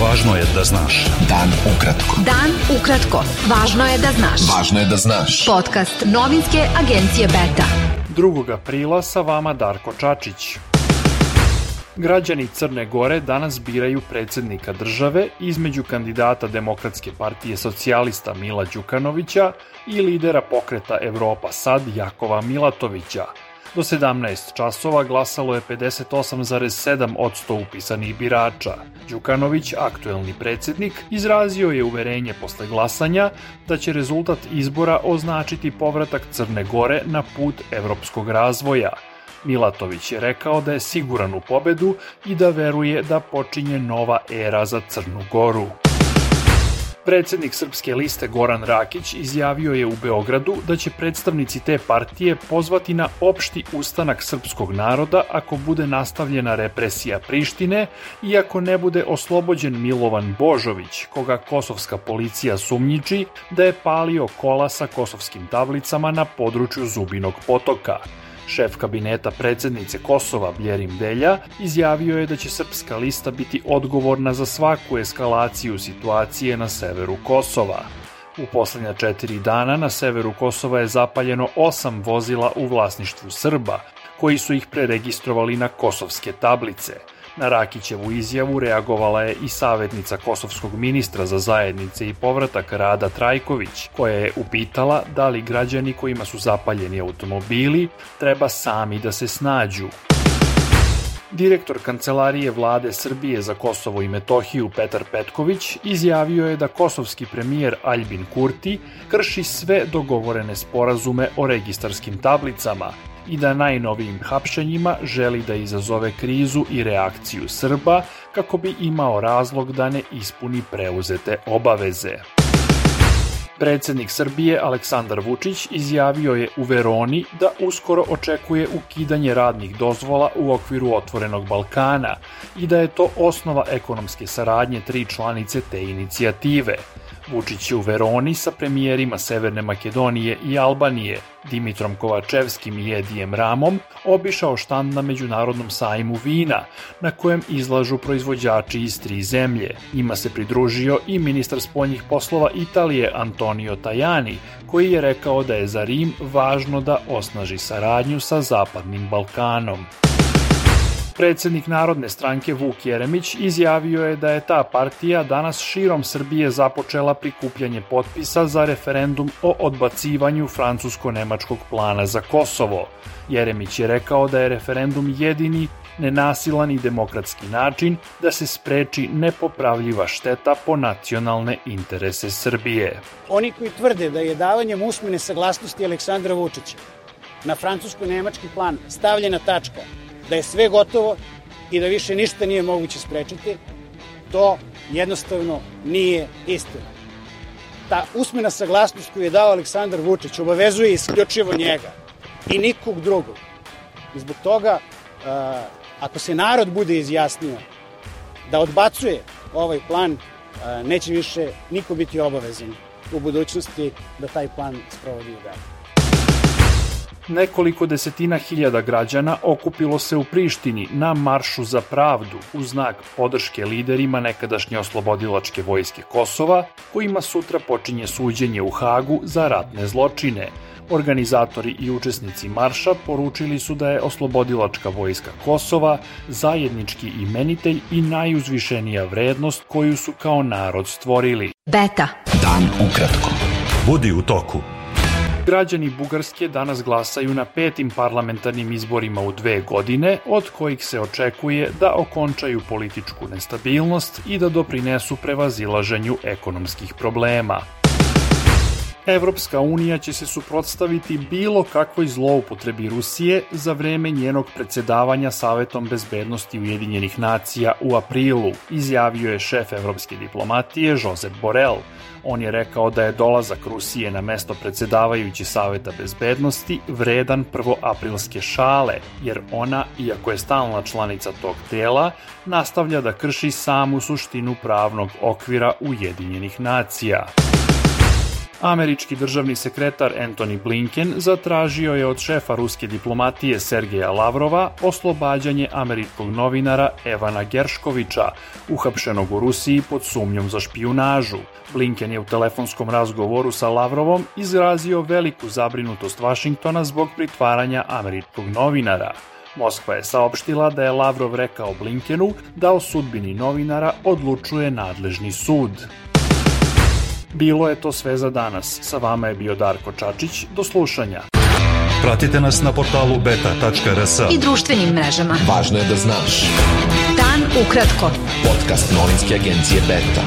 Važno je da znaš. Dan ukratko. Dan ukratko. Važno je da znaš. Važno je da znaš. Podcast novinske agencije Beta. 2. aprila sa vama Darko Čačić. Građani Crne Gore danas biraju predsednika države između kandidata Demokratske partije socijalista Mila Đukanovića i lidera pokreta Evropa Sad Jakova Milatovića – Do 17 časova glasalo je 58,7 odsto upisanih birača. Đukanović, aktuelni predsednik, izrazio je uverenje posle glasanja da će rezultat izbora označiti povratak Crne Gore na put evropskog razvoja. Milatović je rekao da je siguran u pobedu i da veruje da počinje nova era za Crnu Goru. Predsednik Srpske liste Goran Rakić izjavio je u Beogradu da će predstavnici te partije pozvati na opšti ustanak srpskog naroda ako bude nastavljena represija Prištine i ako ne bude oslobođen Milovan Božović, koga kosovska policija sumnjiči da je palio kola sa kosovskim tablicama na području Zubinog potoka. Šef kabineta predsednice Kosova Bljerim Delja izjavio je da će srpska lista biti odgovorna za svaku eskalaciju situacije na severu Kosova. U poslednja četiri dana na severu Kosova je zapaljeno osam vozila u vlasništvu Srba, koji su ih preregistrovali na kosovske tablice – Na Rakićevu izjavu reagovala je i savjetnica kosovskog ministra za zajednice i povratak Rada Trajković, koja je upitala da li građani kojima su zapaljeni automobili treba sami da se snađu. Direktor Kancelarije vlade Srbije za Kosovo i Metohiju Petar Petković izjavio je da kosovski premijer Aljbin Kurti krši sve dogovorene sporazume o registarskim tablicama i da najnovijim hapšenjima želi da izazove krizu i reakciju Srba kako bi imao razlog da ne ispuni preuzete obaveze. Predsednik Srbije Aleksandar Vučić izjavio je u Veroni da uskoro očekuje ukidanje radnih dozvola u okviru Otvorenog Balkana i da je to osnova ekonomske saradnje tri članice te inicijative – Vučić je u Veroni sa premijerima Severne Makedonije i Albanije, Dimitrom Kovačevskim i Edijem Ramom, obišao štand na Međunarodnom sajmu vina, na kojem izlažu proizvođači iz tri zemlje. Njima se pridružio i ministar spoljnih poslova Italije Antonio Tajani, koji je rekao da je za Rim važno da osnaži saradnju sa Zapadnim Balkanom. Predsednik Narodne stranke Vuk Jeremić izjavio je da je ta partija danas širom Srbije započela prikupljanje potpisa za referendum o odbacivanju francusko-nemačkog plana za Kosovo. Jeremić je rekao da je referendum jedini nenasilan i demokratski način da se spreči nepopravljiva šteta po nacionalne interese Srbije. Oni koji tvrde da je davanjem usmene saglasnosti Aleksandra Vučića na francusko-nemački plan stavljena tačka da je sve gotovo i da više ništa nije moguće sprečiti, to jednostavno nije istina. Ta usmena saglasnost koju je dao Aleksandar Vučić obavezuje isključivo njega i nikog drugog. I zbog toga, ako se narod bude izjasnio da odbacuje ovaj plan, neće više niko biti obavezan u budućnosti da taj plan sprovodi u dalje. Nekoliko desetina hiljada građana okupilo se u Prištini na Maršu za pravdu u znak podrške liderima nekadašnje oslobodilačke vojske Kosova, kojima sutra počinje suđenje u Hagu za ratne zločine. Organizatori i učesnici marša poručili su da je oslobodilačka vojska Kosova zajednički imenitelj i najuzvišenija vrednost koju su kao narod stvorili. Beta. Dan ukratko. Budi u toku. Građani Bugarske danas glasaju na petim parlamentarnim izborima u dve godine, od kojih se očekuje da okončaju političku nestabilnost i da doprinesu prevazilaženju ekonomskih problema. Evropska unija će se suprotstaviti bilo kakvoj zloupotrebi Rusije za vreme njenog predsedavanja Savetom bezbednosti Ujedinjenih nacija u aprilu, izjavio je šef evropske diplomatije Josep Borel. On je rekao da je dolazak Rusije na mesto predsedavajući Saveta bezbednosti vredan prvoaprilske šale, jer ona, iako je stalna članica tog tela, nastavlja da krši samu suštinu pravnog okvira Ujedinjenih nacija. Američki državni sekretar Anthony Blinken zatražio je od šefa ruske diplomatije Sergeja Lavrova oslobađanje američkog novinara Evana Gerškovića, uhapšenog u Rusiji pod sumnjom za špijunažu. Blinken je u telefonskom razgovoru sa Lavrovom izrazio veliku zabrinutost Vašingtona zbog pritvaranja američkog novinara. Moskva je saopštila da je Lavrov rekao Blinkenu da o sudbini novinara odlučuje nadležni sud. Bilo je to sve za danas. Sa vama je bio Darko Čačić. Do slušanja. Pratite nas na portalu beta.rs I društvenim mrežama. Važno je da znaš. Dan ukratko. Podcast novinske agencije Beta.